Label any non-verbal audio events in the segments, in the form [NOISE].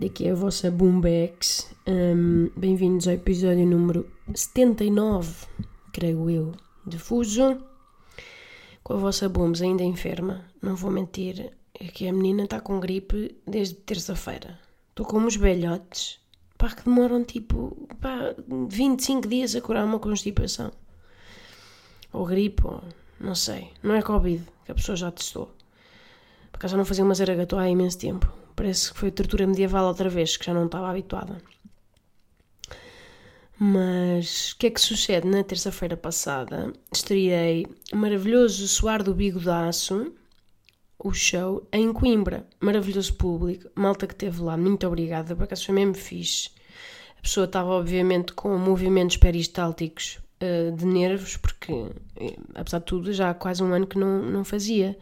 Daqui é a vossa Boombex. Hum, Bem-vindos ao episódio número 79, creio eu, de Fuso. Com a vossa Booms ainda enferma, não vou mentir, é que a menina está com gripe desde terça-feira. Estou como os velhotes, pá, que demoram tipo pá, 25 dias a curar uma constipação. Ou gripe, ou não sei. Não é Covid, que a pessoa já testou. Por acaso não fazia uma zaragatua há imenso tempo. Parece que foi tortura medieval outra vez, que já não estava habituada. Mas o que é que sucede? Na terça-feira passada estreiei maravilhoso Suar do Bigodaço, o show, em Coimbra. Maravilhoso público, malta que esteve lá, muito obrigada, por acaso foi mesmo fixe. A pessoa estava, obviamente, com movimentos peristálticos uh, de nervos, porque, eh, apesar de tudo, já há quase um ano que não, não fazia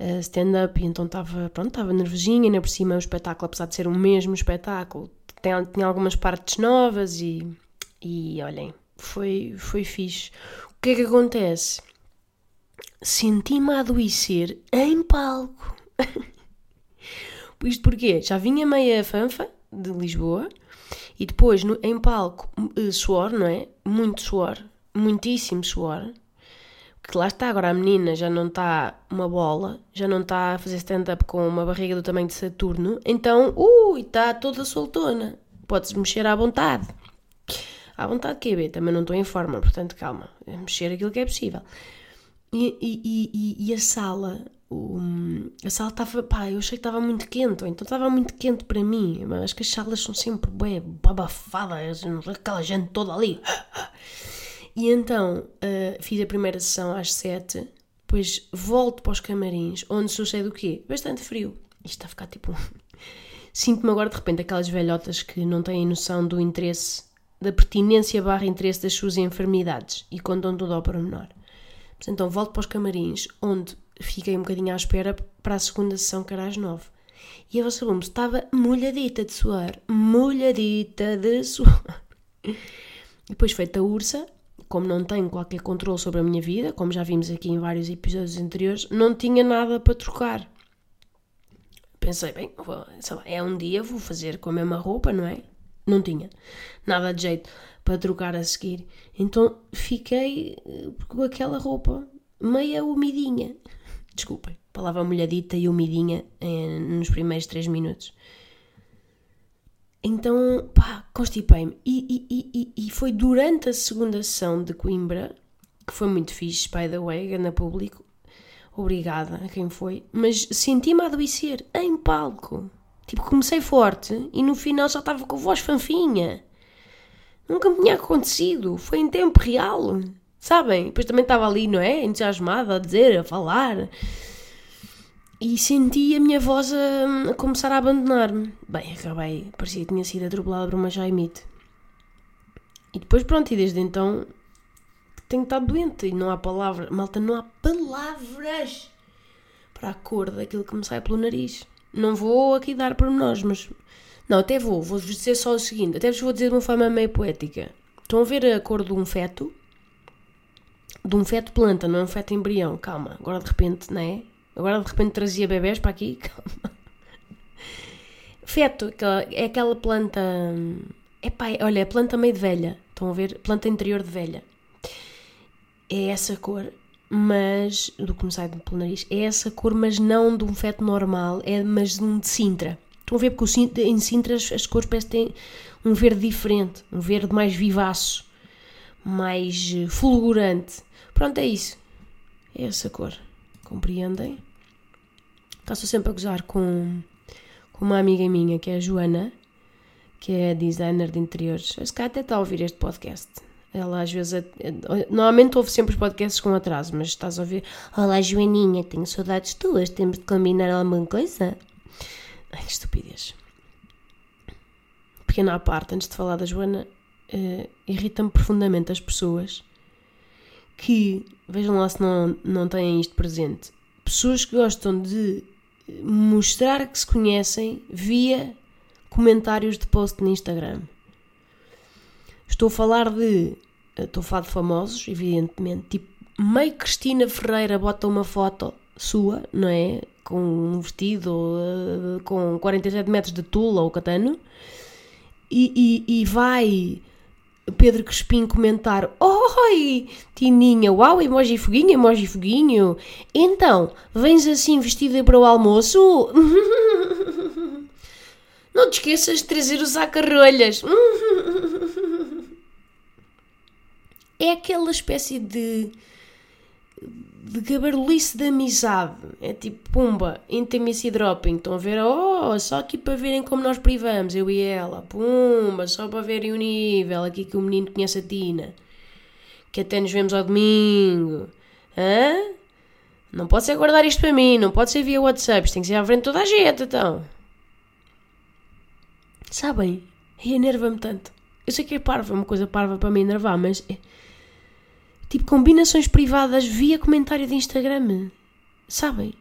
uh, stand-up, e então estava, pronto, estava nervosinha, ainda por cima o espetáculo, apesar de ser o mesmo espetáculo, tem, tinha algumas partes novas e, e olhem, foi, foi fixe. O que é que acontece? Senti-me a adoecer em palco. [LAUGHS] Isto porque já vinha meia fanfa de Lisboa e depois no, em palco eh, suor, não é? Muito suor, muitíssimo suor. Porque lá está, agora a menina já não está uma bola, já não está a fazer stand-up com uma barriga do tamanho de Saturno, então, ui, está toda soltona. Podes mexer à vontade. À vontade que é também não estou em forma, portanto, calma, é mexer aquilo que é possível. E, e, e, e a sala, o, a sala estava, pá, eu achei que estava muito quente, ou então estava muito quente para mim, mas que as salas são sempre bem abafadas, aquela gente toda ali. E então uh, fiz a primeira sessão às 7, depois volto para os camarins, onde sucede o quê? Bastante frio. Isto está a ficar tipo. [LAUGHS] Sinto-me agora de repente aquelas velhotas que não têm noção do interesse, da pertinência barra interesse das suas enfermidades e contam tudo ao pormenor. Então volto para os camarins, onde fiquei um bocadinho à espera para a segunda sessão, que era às 9. E a vossa bomba estava molhadita de suor, molhadita de suor. [LAUGHS] Depois feita a ursa, como não tenho qualquer controle sobre a minha vida, como já vimos aqui em vários episódios anteriores, não tinha nada para trocar. Pensei, bem, vou, lá, é um dia, vou fazer com a mesma roupa, não é? Não tinha nada de jeito para trocar a seguir. Então fiquei eh, com aquela roupa meia umidinha. Desculpem, palavra molhadita e umidinha eh, nos primeiros 3 minutos. Então, pá, constipei-me. E, e, e, e, foi durante a segunda sessão de Coimbra, que foi muito fixe, by the way, na público. Obrigada a quem foi. Mas senti-me a adoecer em palco. Tipo, comecei forte e no final já estava com voz fanfinha. Nunca me tinha acontecido. Foi em tempo real. Sabem? Depois também estava ali, não é? Entusiasmada a dizer, a falar e senti a minha voz a, a começar a abandonar-me. Bem, acabei, parecia que tinha sido atropelada por uma Jaimite. E depois, pronto, e desde então tenho estado doente e não há palavras, malta, não há palavras para a cor daquilo que me sai pelo nariz. Não vou aqui dar pormenores, mas. Não, até vou, vou-vos dizer só o seguinte, até vos vou dizer de uma forma meio poética. Estão a ver a cor de um feto? De um feto planta, não é um feto embrião, calma, agora de repente, não é? Agora de repente trazia bebés para aqui. Calma. Feto, é aquela planta. Epá, olha, é planta meio de velha. Estão a ver? Planta interior de velha. É essa cor, mas. Do que me sai pelo nariz. É essa cor, mas não de um feto normal, é mas de um de Sintra. Estão a ver? Porque em Sintra as, as cores parecem um verde diferente, um verde mais vivaço, mais eh, fulgurante. Pronto, é isso. É essa cor. Compreendem? Estou sempre a gozar com, com uma amiga minha, que é a Joana, que é designer de interiores. Se calhar até está a ouvir este podcast. Ela às vezes. Normalmente ouve sempre os podcasts com atraso, mas estás a ouvir. Olá, Joaninha, tenho saudades tuas, temos de combinar alguma coisa? Ai, que estupidez. Pequena à parte, antes de falar da Joana, uh, irrita-me profundamente as pessoas que, vejam lá se não, não têm isto presente, pessoas que gostam de mostrar que se conhecem via comentários de post no Instagram. Estou a falar de. Estou a falar de famosos, evidentemente. Tipo, meio Cristina Ferreira bota uma foto sua, não é? Com um vestido uh, com 47 metros de tula ou catano. E, e, e vai Pedro Crespim comentar: Oi, Tininha, uau, emoji foguinho, emoji foguinho. Então, vens assim vestida para o almoço? [LAUGHS] Não te esqueças de trazer os acarrolhas. [LAUGHS] É aquela espécie de de gabarulice de amizade. É tipo, pumba, intimacy dropping. Estão a ver? Oh, só aqui para verem como nós privamos, eu e ela. Pumba, só para verem o nível. Aqui que o menino conhece a Tina. Que até nos vemos ao domingo. Hã? Não pode ser guardar isto para mim, não pode ser via WhatsApp. Isto tem que ser à frente de toda a gente, então. Sabem? E enerva-me tanto. Eu sei que é parva, uma coisa parva para me enervar, mas. Tipo, combinações privadas via comentário de Instagram. Sabem?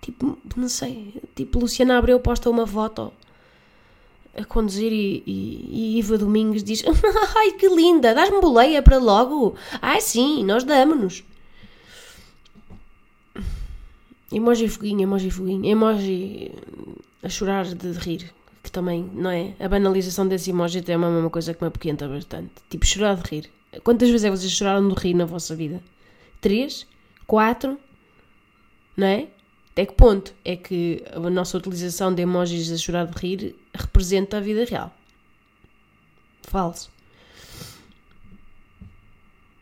Tipo, não sei. Tipo, Luciana Abreu posta uma foto a conduzir e, e, e Iva Domingos diz: [LAUGHS] Ai que linda, dás-me boleia para logo? Ai sim, nós damos-nos. Emoji foguinho, emoji foguinho, emoji a chorar de rir, que também, não é? A banalização desse emoji é uma coisa que me apoquenta bastante. Tipo, chorar de rir. Quantas vezes é vocês choraram de rir na vossa vida? Três? Quatro? Não é? Até que ponto é que a nossa utilização de emojis a chorar de rir representa a vida real? Falso.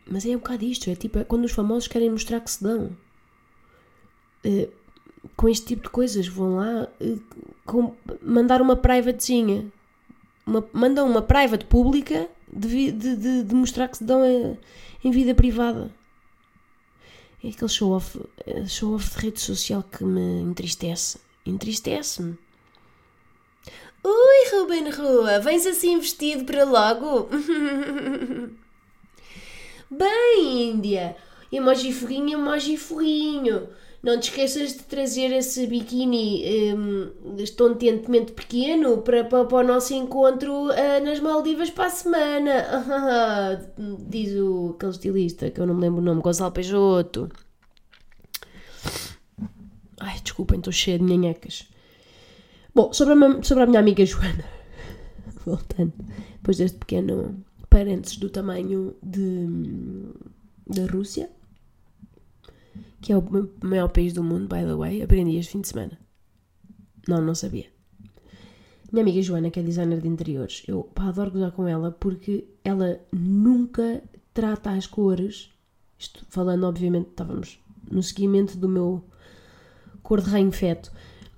Mas é um bocado isto, é tipo é quando os famosos querem mostrar que se dão. Uh, com este tipo de coisas, vão lá uh, com, mandar uma privatezinha. Uma, mandam uma private pública de, de, de, mostrar que se dão em, em vida privada. É aquele show-off eh, show -off de rede social que me entristece. Entristece-me. Oi, Ruben Rua, vens assim vestido para logo? [LAUGHS] Bem, Índia, emoji foguinho, emoji foguinho. Não te esqueças de trazer esse biquíni um, estonteantemente pequeno para, para, para, o nosso encontro uh, nas Maldivas para a semana. [LAUGHS] Diz o aquele estilista que eu não me lembro o nome, Gonçalo Peixoto. Ai, desculpem, estou cheia de nhanhecas. Bom, sobre a, sobre a minha amiga Joana, [LAUGHS] voltando, depois deste pequeno parênteses do tamanho de, da Rússia que é o maior país do mundo, by the way. Aprendi este fim de semana. Não, não sabia. Minha amiga Joana, que é designer de interiores, eu pá, adoro gozar com ela porque ela nunca trata as cores, isto falando, obviamente, estávamos no seguimento do meu cor de rainho feto,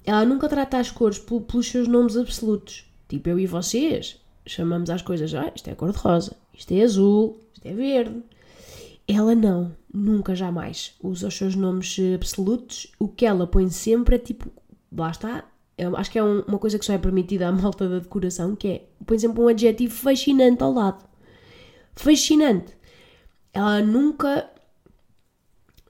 ela nunca trata as cores pelos seus nomes absolutos. Tipo, eu e vocês chamamos as coisas, ah, isto é cor de rosa, isto é azul, isto é verde. Ela não, nunca, jamais usa os seus nomes absolutos. O que ela põe sempre é tipo, lá está, eu acho que é um, uma coisa que só é permitida à [LAUGHS] malta da decoração, que é, põe sempre um adjetivo fascinante ao lado. Fascinante. Ela nunca,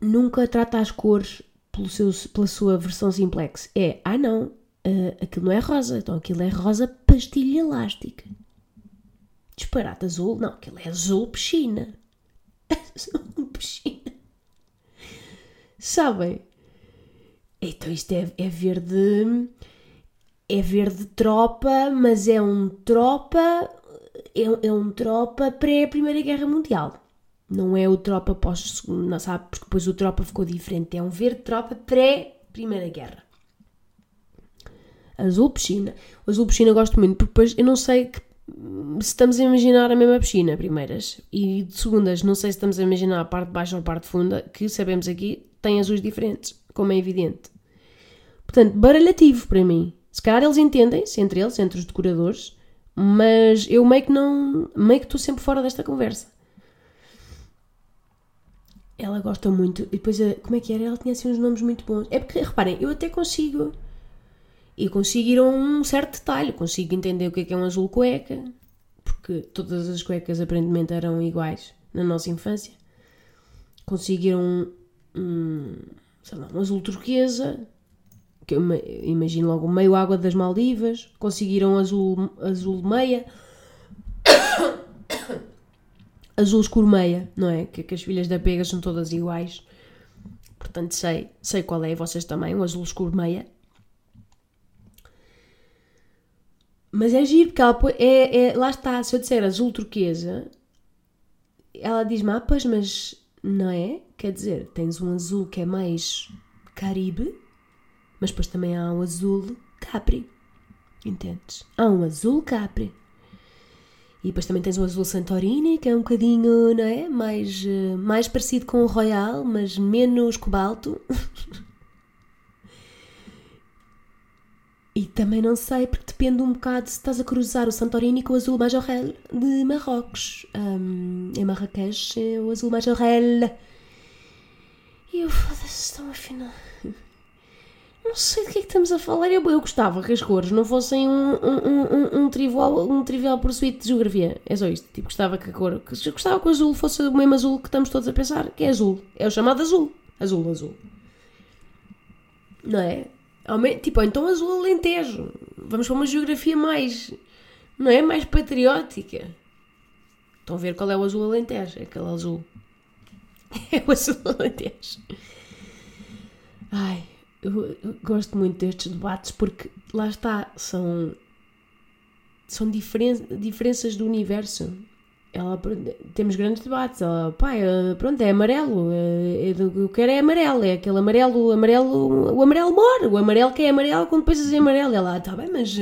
nunca trata as cores pelo seu, pela sua versão simplex. É, ah não, uh, aquilo não é rosa, então aquilo é rosa pastilha elástica. Disparate azul, não, aquilo é azul piscina. Piscina. [LAUGHS] Sabem? Então isto é, é verde. É verde tropa, mas é um tropa. É, é um tropa pré-Primeira Guerra Mundial. Não é o tropa pós. Não sabe? Porque depois o tropa ficou diferente. É um verde tropa pré-Primeira Guerra. Azul piscina. O azul piscina eu gosto muito, porque depois eu não sei que estamos a imaginar a mesma piscina, primeiras, e de segundas, não sei se estamos a imaginar a parte de baixo ou a parte funda, que sabemos aqui tem azuis diferentes, como é evidente. Portanto, baralhativo para mim. Se calhar eles entendem-se entre eles, entre os decoradores, mas eu meio que não. meio que estou sempre fora desta conversa. Ela gosta muito. E depois, eh, como é que era? Ela tinha assim uns nomes muito bons. É porque, reparem, eu até consigo e consigo ir a um certo detalhe, consigo entender o que é que é um azul cueca, porque todas as cuecas aparentemente eram iguais na nossa infância. Conseguiram um, um, sei lá, um azul turquesa, que eu imagino logo meio água das Maldivas, conseguiram azul, azul meia, [COUGHS] azul escuro meia, não é? Que, que as filhas da pega são todas iguais. Portanto, sei, sei qual é, vocês também, o azul escuro meia. Mas é giro, porque ela é, é, lá está, se eu disser azul turquesa, ela diz mapas, mas não é? Quer dizer, tens um azul que é mais Caribe, mas depois também há um azul Capri. Entendes? Há um azul Capri. E depois também tens o azul Santorini, que é um bocadinho, não é? Mais, eh, mais parecido com o Royal, mas menos cobalto. [LAUGHS] E também não sei, porque depende um bocado se estás a cruzar o Santorini com o azul Majorel de Marrocos. Um, em Marrakech é o azul Majorel. E eu, foda-se, estão afinal. Não sei do que é que estamos a falar. Eu, eu gostava que as cores não fossem um, um, um, um, trivial, um trivial pursuit de geografia. É só isto. Tipo, gostava que a cor. Que, gostava que o azul fosse o mesmo azul que estamos todos a pensar, que é azul. É o chamado azul. Azul, azul. Não é? Tipo, então azul alentejo. Vamos para uma geografia mais. Não é? Mais patriótica. Estão a ver qual é o azul alentejo? É aquele azul. [LAUGHS] É o azul alentejo. Ai, eu, gosto muito destes debates porque lá está, são. São diferen diferenças do universo ela, temos grandes debates. Ela, pá, é, pronto, é amarelo. É, é, eu quero é amarelo. É aquele amarelo, amarelo, o amarelo mora. O amarelo que é amarelo quando pensas em amarelo. Ela, ah, tá bem, mas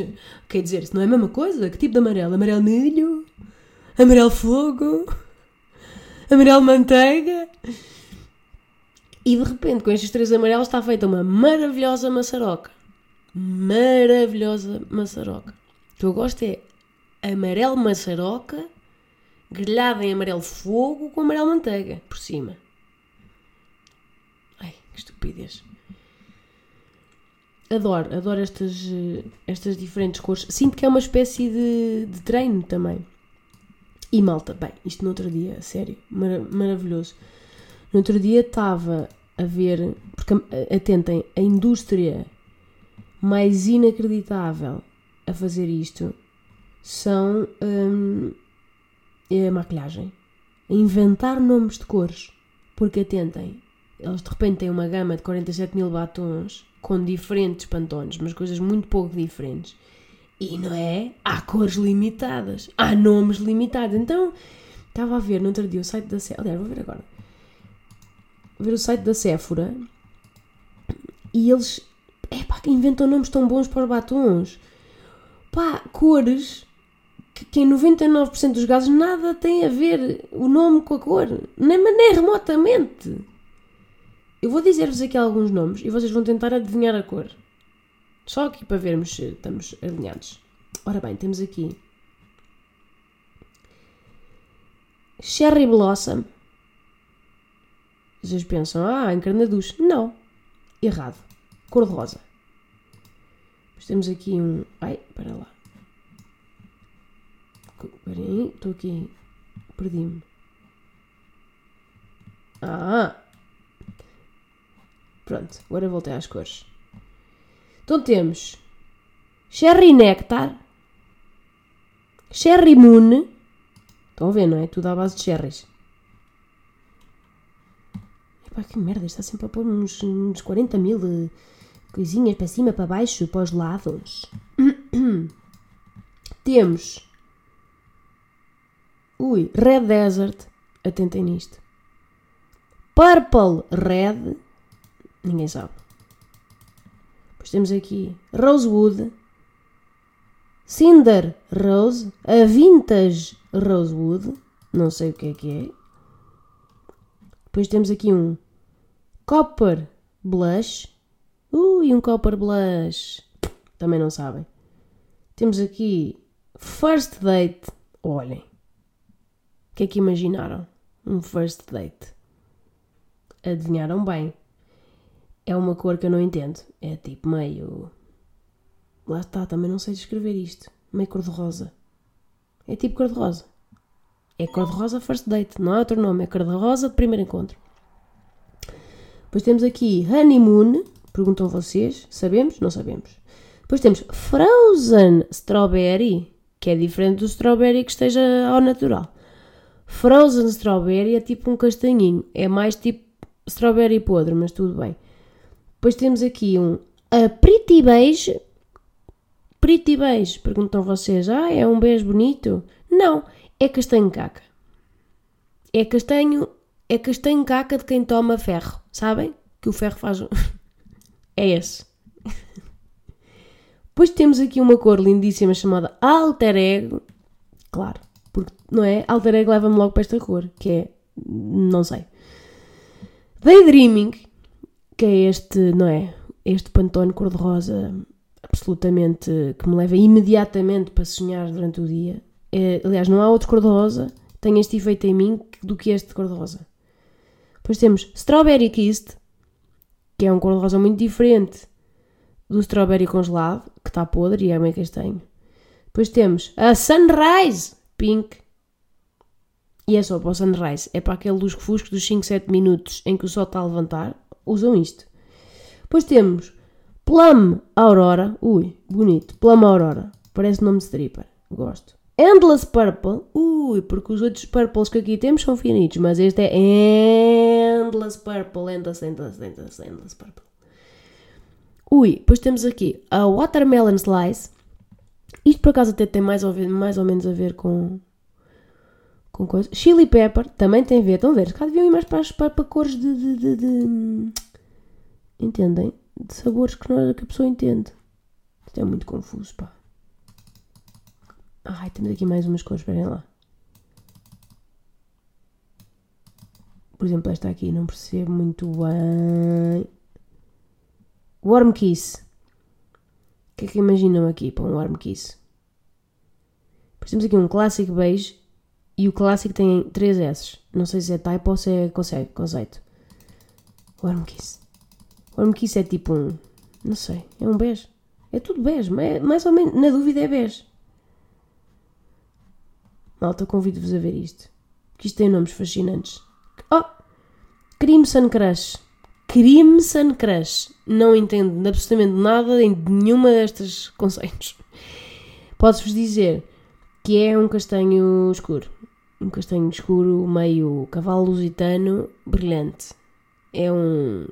quer dizer, se não é a mesma coisa? Que tipo de amarelo? Amarelo milho? Amarelo fogo? Amarelo manteiga? E de repente, com estes três amarelos, está feita uma maravilhosa maçaroca. Maravilhosa maçaroca. O que eu gosto é amarelo maçaroca grelhada em amarelo fogo com amarelo manteiga por cima. Ai, que estupidez. Adoro, adoro estas, estas diferentes cores. Sinto que é uma espécie de, de treino também. E malta, bem, isto no outro dia, sério, mar maravilhoso. No outro dia estava a ver, porque atentem, a indústria mais inacreditável a fazer isto são hum, é maquilhagem. A inventar nomes de cores. Porque atentem, eles de repente têm uma gama de 47 mil batons com diferentes pantones, mas coisas muito pouco diferentes. E não é? Há cores limitadas, há nomes limitados. Então, estava a ver no outro dia o site da Sephora. Aliás, vou ver agora. Vou ver o site da Sephora e eles epá, inventam nomes tão bons para os batons. Pá, cores que, em 99% dos casos nada tem a ver o nome com a cor, nem, nem remotamente. Eu vou dizer-vos aqui alguns nomes e vocês vão tentar adivinhar a cor. Só aqui para vermos se estamos alinhados. Ora bem, temos aqui Cherry Blossom. Vocês pensam, ah, encarnaduz. Não. Errado. Cor de rosa. Depois temos aqui um. Ai, para lá. Peraí, estou aqui. Perdi-me. Ah! Pronto, agora voltei às cores. Então temos Cherry Nectar, Cherry Moon. Estão a ver, não é? Tudo à base de cherries. Epá, que merda, está sempre a pôr uns, uns 40 mil eh, coisinhas para cima, para baixo, para os lados. [CLEARS THROAT] Temos Ui, Red Desert. Atentem nisto. Purple Red. Ninguém sabe. Depois temos aqui Rosewood. Cinder Rose. A Vintage Rosewood. Não sei o que é que é. Depois temos aqui um Copper Blush. Ui, um Copper Blush. Também não sabem. Temos aqui First Date. Olhem que é que imaginaram? Um first date. Adivinharam bem. É uma cor que eu não entendo. É tipo meio. Lá está, também não sei descrever isto. Meio cor-de-rosa. É tipo cor-de-rosa. É cor-de-rosa first date, não é outro nome, é cor-de-rosa de primeiro encontro. Depois temos aqui honeymoon, perguntam vocês, sabemos? Não sabemos. Depois temos frozen strawberry, que é diferente do strawberry que esteja ao natural. Frozen strawberry é tipo um castanhinho, é mais tipo strawberry podre, mas tudo bem. Depois temos aqui um a pretty beige. Pretty beige, perguntam vocês, ah, é um beijo bonito? Não, é castanho caca. É castanho, é castanho caca de quem toma ferro, sabem? Que o ferro faz. [LAUGHS] é esse. Depois temos aqui uma cor lindíssima chamada Alter Ego. Claro, porque não é? Alter Ego leva-me logo para esta cor, que é. Não sei. Daydreaming, que é este, não é? Este pantone cor-de-rosa absolutamente que me leva imediatamente para sonhar durante o dia. É, aliás, não há outro cor-de-rosa que tenha este efeito em mim do que este cor-de-rosa. Depois temos Strawberry Kissed, que é um cor-de-rosa muito diferente do strawberry congelado, que está podre e é meio castanho. Depois temos a Sunrise Pink. E é só para o Sunrise. É para aquele lusco-fusco dos 5, 7 minutos em que o sol está a levantar. Usam isto. Depois temos Plum Aurora. Ui, bonito. Plum Aurora. Parece nome de stripper. Gosto. Endless Purple. Ui, porque os outros purples que aqui temos são finitos, mas este é Endless Purple. Endless, endless, endless, endless Purple. Ui, depois temos aqui a Watermelon Slice. Isto por acaso até tem mais ou, mais ou menos a ver com, com coisas. Chili Pepper também tem a ver. Estão a ver? Cá deviam ir mais para, para, para cores de, de, de, de, Entendem? De sabores que, não, que a pessoa entende. Isto é muito confuso, pá. Ai, temos aqui mais umas cores, esperem lá. Por exemplo, esta aqui não percebo muito bem. Warm Kiss. O que é que imaginam aqui para um Warm Kiss? Pois temos aqui um Classic Beige e o Classic tem 3 S. Não sei se é type ou se é conceito. Warm Kiss. Warm Kiss é tipo um. Não sei, é um bege. É tudo bege, mas mais ou menos, na dúvida é bege. Malta, convido-vos a ver isto. Que isto tem nomes fascinantes. Oh! Crimson Crush. Crimson Crush. Não entendo absolutamente nada em nenhuma destes conceitos. Posso-vos dizer que é um castanho escuro. Um castanho escuro, meio cavalo lusitano, brilhante. É um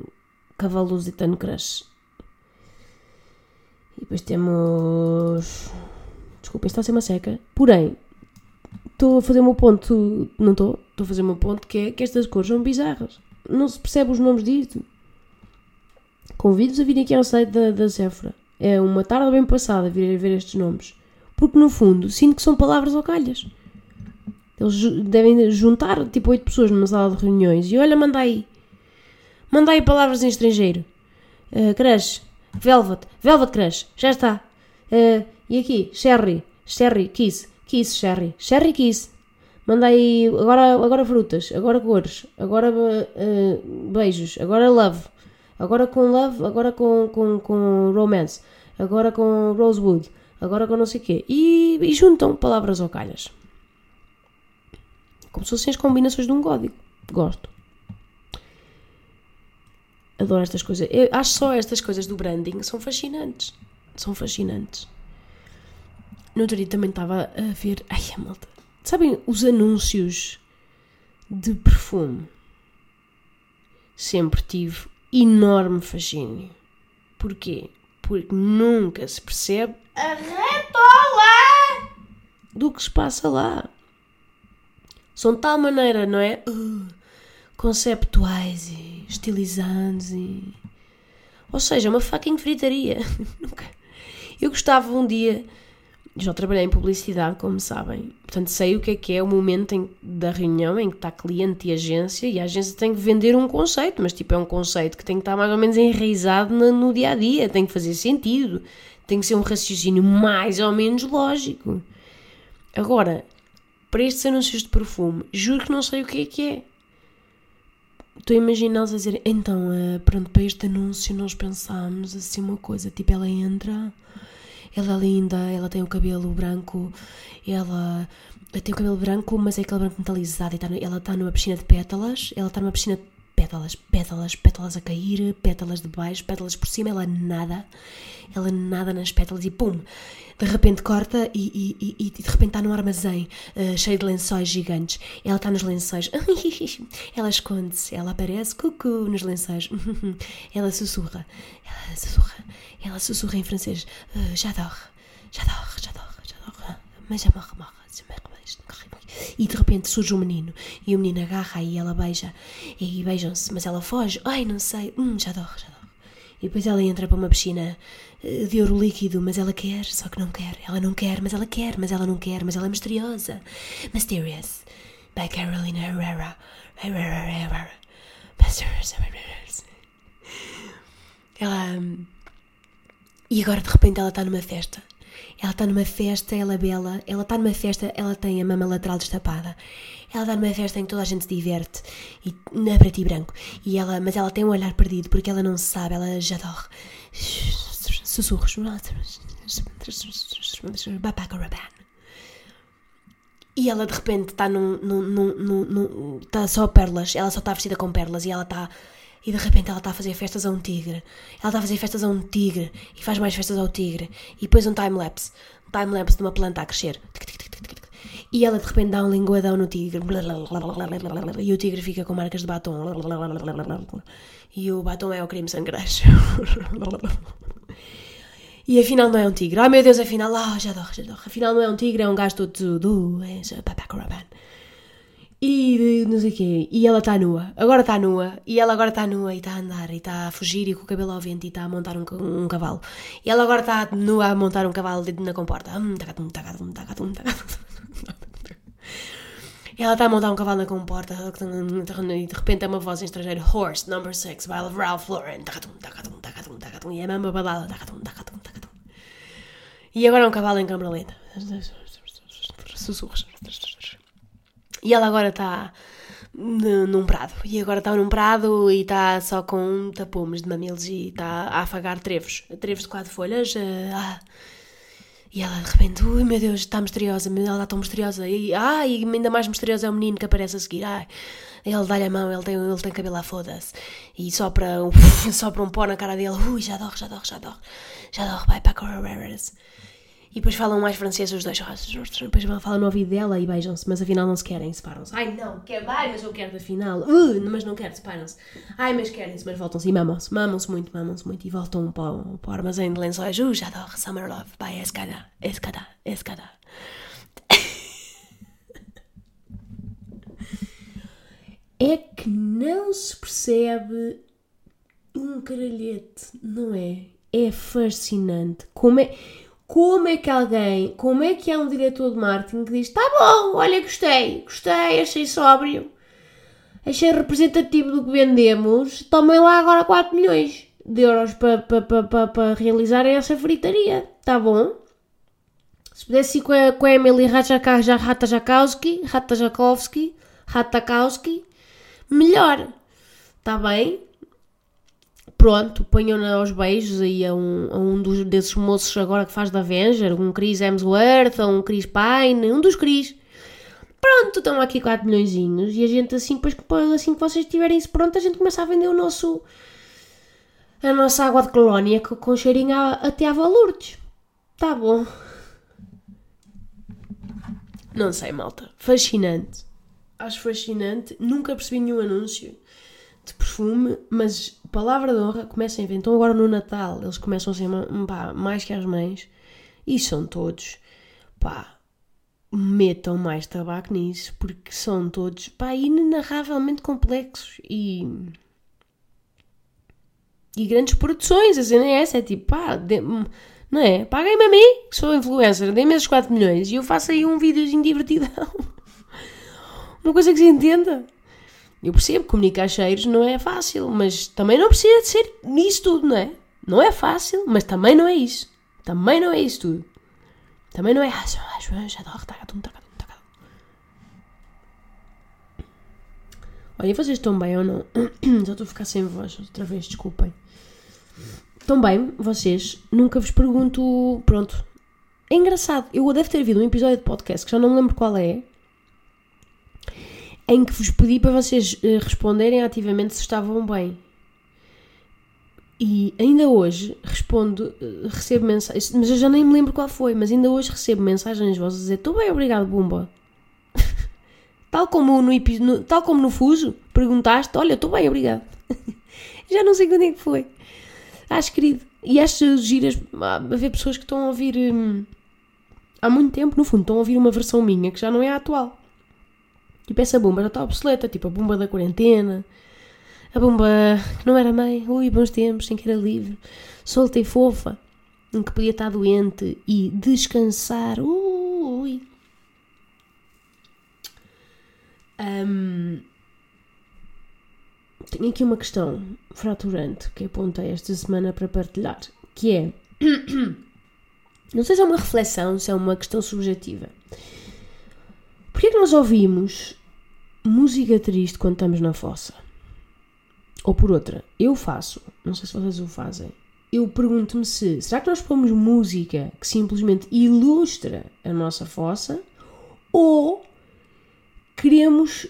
cavalo lusitano crush. E depois temos. Desculpem, está a ser uma seca. Porém, estou a fazer o meu ponto. Não estou? Estou a fazer o meu ponto que é que estas cores são bizarras não se percebe os nomes disto. Convido-vos a virem aqui ao site da, da Sephora. É uma tarde bem passada vir a ver estes nomes. Porque no fundo sinto que são palavras ou calhas. Eles devem juntar tipo oito pessoas numa sala de reuniões e olha, manda aí. Manda aí palavras em estrangeiro. Uh, crush, Velvet, Velvet Crush, já está. Uh, e aqui, Sherry, Sherry, Kiss, Kiss, Sherry, Sherry Kiss, Manda aí agora, agora frutas, agora cores, agora uh, beijos, agora love, agora com love, agora com, com, com romance, agora com rosewood, agora com não sei o quê. E, e juntam palavras ou calhas. Como se fossem as combinações de um código. Gosto. Adoro estas coisas. Eu acho só estas coisas do branding são fascinantes. São fascinantes. No outro dia também estava a ver. Ai, a malta Sabem os anúncios de perfume? Sempre tive enorme fascínio. Porquê? Porque nunca se percebe a retola do que se passa lá. São de tal maneira, não é? Uh, conceptuais e estilizantes e. Ou seja, uma fucking fritaria. [LAUGHS] Eu gostava um dia já trabalhei em publicidade, como sabem. Portanto, sei o que é que é o momento em, da reunião em que está cliente e agência e a agência tem que vender um conceito, mas tipo é um conceito que tem que estar mais ou menos enraizado no, no dia a dia, tem que fazer sentido, tem que ser um raciocínio mais ou menos lógico. Agora, para estes anúncios de perfume, juro que não sei o que é que é. Estou a imaginá-los a dizer, então, uh, pronto, para este anúncio nós pensámos assim uma coisa, tipo, ela entra ela é linda, ela tem o cabelo branco, ela tem o cabelo branco, mas é aquele branco metalizado e tá, ela está numa piscina de pétalas, ela está numa piscina pétalas, pétalas, pétalas a cair, pétalas de baixo, pétalas por cima, ela nada, ela nada nas pétalas e pum, de repente corta e, e, e, e de repente está num armazém uh, cheio de lençóis gigantes. Ela está nos lençóis, [LAUGHS] ela esconde-se, ela aparece, cucu, nos lençóis, [LAUGHS] ela sussurra, ela sussurra, ela sussurra em francês, uh, j'adore, j'adore, j'adore, j'adore, mas já morre, morre, e de repente surge um menino e o menino agarra e ela beija e beijam-se, mas ela foge. Ai, não sei, hum, já adoro, já adoro. E depois ela entra para uma piscina eh, de ouro líquido, mas ela quer, só que não quer. Ela não quer, mas ela quer, mas ela não quer, mas ela é misteriosa. Mysterious. By Carolina Herrera. Herrera, Herrera. Ela. Hum, e agora de repente ela está numa festa ela está numa festa, ela é bela, ela está numa festa, ela tem a mama lateral destapada. Ela está numa festa em que toda a gente se diverte, e, na é preto e branco. E ela, mas ela tem um olhar perdido porque ela não sabe, ela já dorme. Sussurros. E ela de repente está num, num, num, num, Está só pérolas, ela só está vestida com pérolas e ela está e de repente ela está a fazer festas a um tigre. Ela está a fazer festas a um tigre e faz mais festas ao tigre. E depois um time-lapse. Um time-lapse de uma planta a crescer. E ela de repente dá um linguadão no tigre. E o tigre fica com marcas de batom. E o batom é o creme sangrage. E afinal não é um tigre. Ai meu Deus, afinal, oh, já dou, já dou. Afinal não é um tigre, é um gajo todo do. É e não sei o quê. E ela está nua. Agora está nua. E ela agora está nua e está a andar e está a fugir e com o cabelo ao vento e está a montar um, um cavalo. E ela agora está nua a montar um cavalo na comporta. E ela está a montar um cavalo na comporta e de repente é uma voz em estrangeiro. Horse, number 6, by Ralph Lauren. E é a mesma balada. E agora é um cavalo em câmara lenta. Sussurros. E ela agora está num prado. E agora está num prado e está só com tapumes de mamilos e está a afagar trevos. Trevos de quatro folhas. Uh, ah. E ela de repente, ui meu Deus, está misteriosa, ela está tão misteriosa. E, ah, e ainda mais misterioso é o menino que aparece a seguir. Ah, ele dá-lhe a mão, ele tem, ele tem cabelo à foda-se. E só para, só [LAUGHS] para um pó na cara dele, ui, já dor, já dor, já dor. Já dor, vai para a. E depois falam mais francês os dois. Depois falam no ouvido dela e beijam-se, mas afinal não se querem, separam-se. Ai não, quer, ai, mas eu quero afinal. Uh, mas não quero, separam-se. Ai, mas querem-se, mas voltam-se e mamam-se. Mamam-se muito, mamam-se muito e voltam para o, para o armazém de lençóis. Uh, j'adore Summer Love by Escada, Escada, Escada. [LAUGHS] É que não se percebe um caralhete, não é? É fascinante. Como é como é que alguém, como é que é um diretor de marketing que diz: tá bom, olha, gostei, gostei, achei sóbrio, achei representativo do que vendemos, tomem lá agora 4 milhões de euros para pa, pa, pa, pa, realizar essa fritaria, tá bom? Se pudesse ir com a, com a Emily Ratajakowski, Ratajakowski, Ratakowski, melhor, tá bem? Pronto, ponham-na aos beijos aí a um, a um dos, desses moços agora que faz da Avenger, um Chris Hemsworth, ou um Chris Pine, um dos Chris. Pronto, estão aqui 4 milhões e a gente assim, depois assim que vocês tiverem isso pronto, a gente começa a vender o nosso a nossa água de colónia com, com cheirinho a, até a valurdes. Tá bom. Não sei, malta. Fascinante. Acho fascinante. Nunca percebi nenhum anúncio de perfume, mas palavra de honra, começam a inventar. Então agora no Natal eles começam a ser pá, mais que as mães e são todos, pá, metam mais tabaco nisso, porque são todos, pá, inenarravelmente complexos e. E grandes produções, a cena é essa, é tipo, pá, de, não é? Paguem-me a mim, que sou influencer, dê-me esses 4 milhões e eu faço aí um videozinho divertidão. [LAUGHS] Uma coisa que se entenda. Eu percebo comunicar cheiros não é fácil, mas também não precisa de ser nisso tudo, não é? Não é fácil, mas também não é isso. Também não é isso tudo. Também não é. Olha, vocês estão bem ou não? [CLEARS THROAT] Já estou a ficar sem voz outra vez, desculpem. Estão bem, vocês? Nunca vos pergunto. Pronto. É engraçado. Eu deve ter havido um episódio de podcast que já não me lembro qual é. Em que vos pedi para vocês uh, responderem ativamente se estavam bem. E ainda hoje respondo, uh, recebo mensagens, mas eu já nem me lembro qual foi, mas ainda hoje recebo mensagens vossas a dizer: Estou bem, obrigado, Bumba. [LAUGHS] tal, como no, no, tal como no Fuso, perguntaste: Olha, estou bem, obrigado. [LAUGHS] já não sei quando é que foi. Acho querido. E acho giras ver pessoas que estão a ouvir hum, há muito tempo, no fundo, estão a ouvir uma versão minha que já não é a atual. Tipo, essa bomba já está obsoleta, tipo a bomba da quarentena, a bomba que não era mãe, ui, bons tempos, em que era livre, solta e fofa, em que podia estar doente e descansar, ui. Um, tenho aqui uma questão fraturante que apontei esta semana para partilhar, que é. [CLEARS THROAT] Não sei se é uma reflexão, se é uma questão subjetiva. Porquê é que nós ouvimos música triste quando estamos na fossa? Ou por outra, eu faço, não sei se vocês o fazem, eu pergunto-me se será que nós pomos música que simplesmente ilustra a nossa fossa ou queremos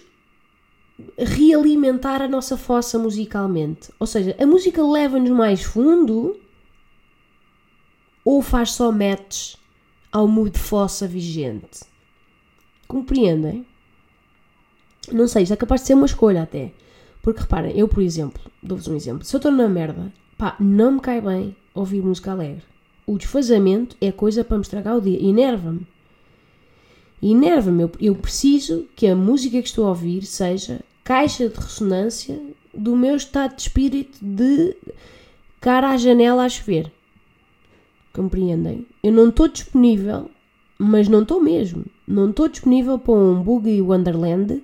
realimentar a nossa fossa musicalmente. Ou seja, a música leva-nos mais fundo ou faz só match ao mood fossa vigente? Compreendem? Não sei, isto é capaz de ser uma escolha até. Porque reparem, eu, por exemplo, dou-vos um exemplo. Se eu estou na merda, pá, não me cai bem ouvir música alegre. O desfazamento é coisa para me estragar o dia. Enerva-me. Enerva-me. Eu, eu preciso que a música que estou a ouvir seja caixa de ressonância do meu estado de espírito de cara à janela a chover. Compreendem? Eu não estou disponível, mas não estou mesmo. Não estou disponível para um Boogie Wonderland.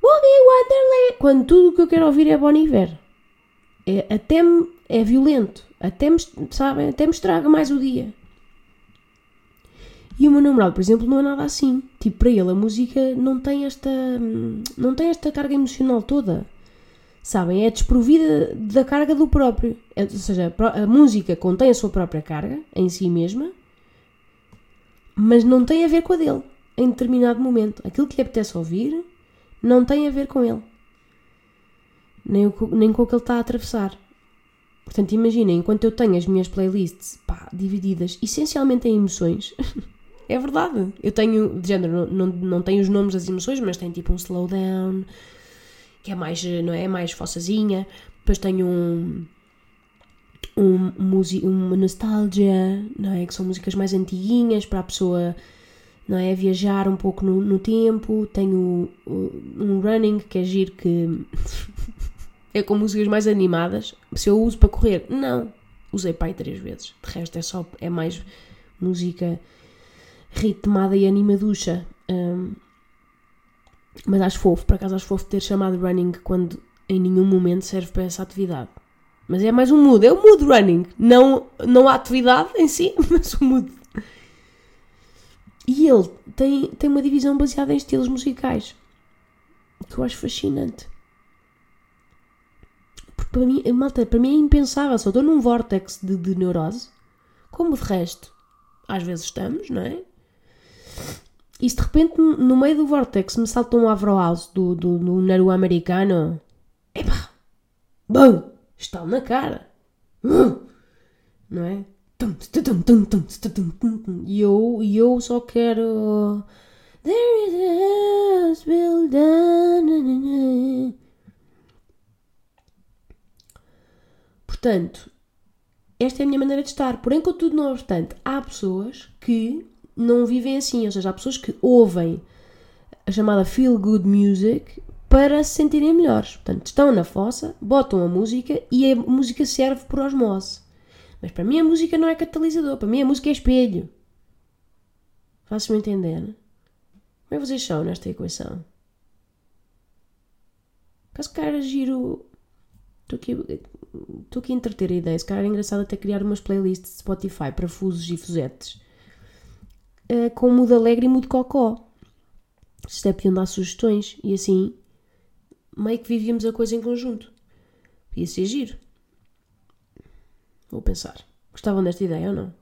Boogie Wonderland! Quando tudo o que eu quero ouvir é Bon Iver. É, até é violento. Até me, sabem, até me estraga mais o dia. E o meu namorado, por exemplo, não é nada assim. Tipo, para ele a música não tem esta. não tem esta carga emocional toda. Sabem? É desprovida da carga do próprio. É, ou seja, a música contém a sua própria carga em si mesma, mas não tem a ver com a dele em determinado momento. Aquilo que lhe apetece ouvir não tem a ver com ele. Nem, o, nem com o que ele está a atravessar. Portanto, imaginem, enquanto eu tenho as minhas playlists pá, divididas essencialmente em emoções. [LAUGHS] É verdade. Eu tenho, de género, não, não, não tenho os nomes das emoções, mas tem tipo um slowdown, que é mais, não é? Mais fossazinha. Depois tenho um. Um, uma nostalgia, não é? Que são músicas mais antiguinhas para a pessoa, não é? Viajar um pouco no, no tempo. Tenho um running que é giro que [LAUGHS] é com músicas mais animadas. Se eu uso para correr, não. Usei pai três vezes. De resto é só, é mais música ritmada e animaducha. Um, mas acho fofo, por acaso acho fofo ter chamado running quando em nenhum momento serve para essa atividade. Mas é mais um mood, é o mood running, não, não a atividade em si, [LAUGHS] mas o mood. E ele tem, tem uma divisão baseada em estilos musicais que eu acho fascinante. Porque para mim, malta, para mim é impensável, só estou num vórtex de, de neurose, como de resto, às vezes estamos, não é? E se de repente no meio do vortex me salta um Afro House do, do, do Naru americano, epá, bom, está na cara, não é? E eu, eu só quero. There is a house built down. Portanto, esta é a minha maneira de estar. Porém, contudo, não obstante, há pessoas que não vivem assim. Ou seja, há pessoas que ouvem a chamada feel good music para se sentirem melhores. Portanto, estão na fossa, botam a música e a música serve por osmose. Mas para mim a música não é catalisador, para mim a música é espelho. Faço-me entender? Como é que vocês são nesta equação? Caso cara giro. Estou aqui, estou aqui a entreter a ideia. Se calhar é engraçado até criar umas playlists de Spotify para fusos e fusetes uh, com mudo alegre e mudo cocó. Isto é podiam dar sugestões e assim meio que vivíamos a coisa em conjunto. Ia ser giro. Vou pensar. Gostavam desta ideia ou não?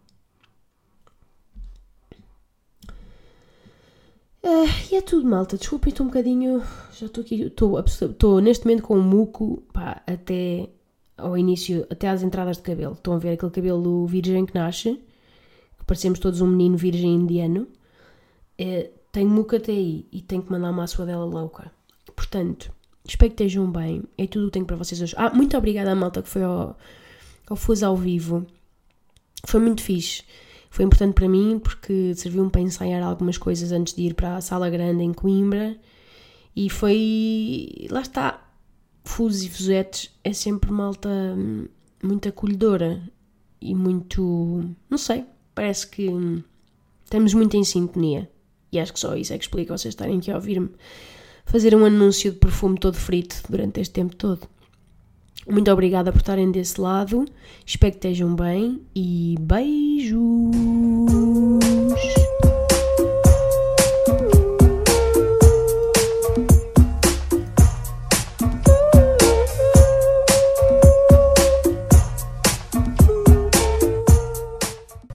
Uh, e é tudo, malta. Desculpem, estou um bocadinho. Já estou aqui. Estou neste momento com um muco pá, até ao início, até às entradas de cabelo. Estão a ver aquele cabelo virgem que nasce, que parecemos todos um menino virgem indiano. É, tenho muco até aí e tenho que mandar uma dela louca. Portanto, espero que estejam bem. É tudo o que tenho para vocês hoje. Ah, muito obrigada à malta que foi ao, ao Fuso ao vivo. Foi muito fixe. Foi importante para mim porque serviu-me para ensaiar algumas coisas antes de ir para a sala grande em Coimbra e foi. lá está. Fusos e fusetes é sempre malta hum, muito acolhedora e muito. não sei, parece que hum, estamos muito em sintonia. E acho que só isso é que explica vocês estarem aqui a ouvir-me fazer um anúncio de perfume todo frito durante este tempo todo. Muito obrigada por estarem desse lado. Espero que estejam bem e beijo!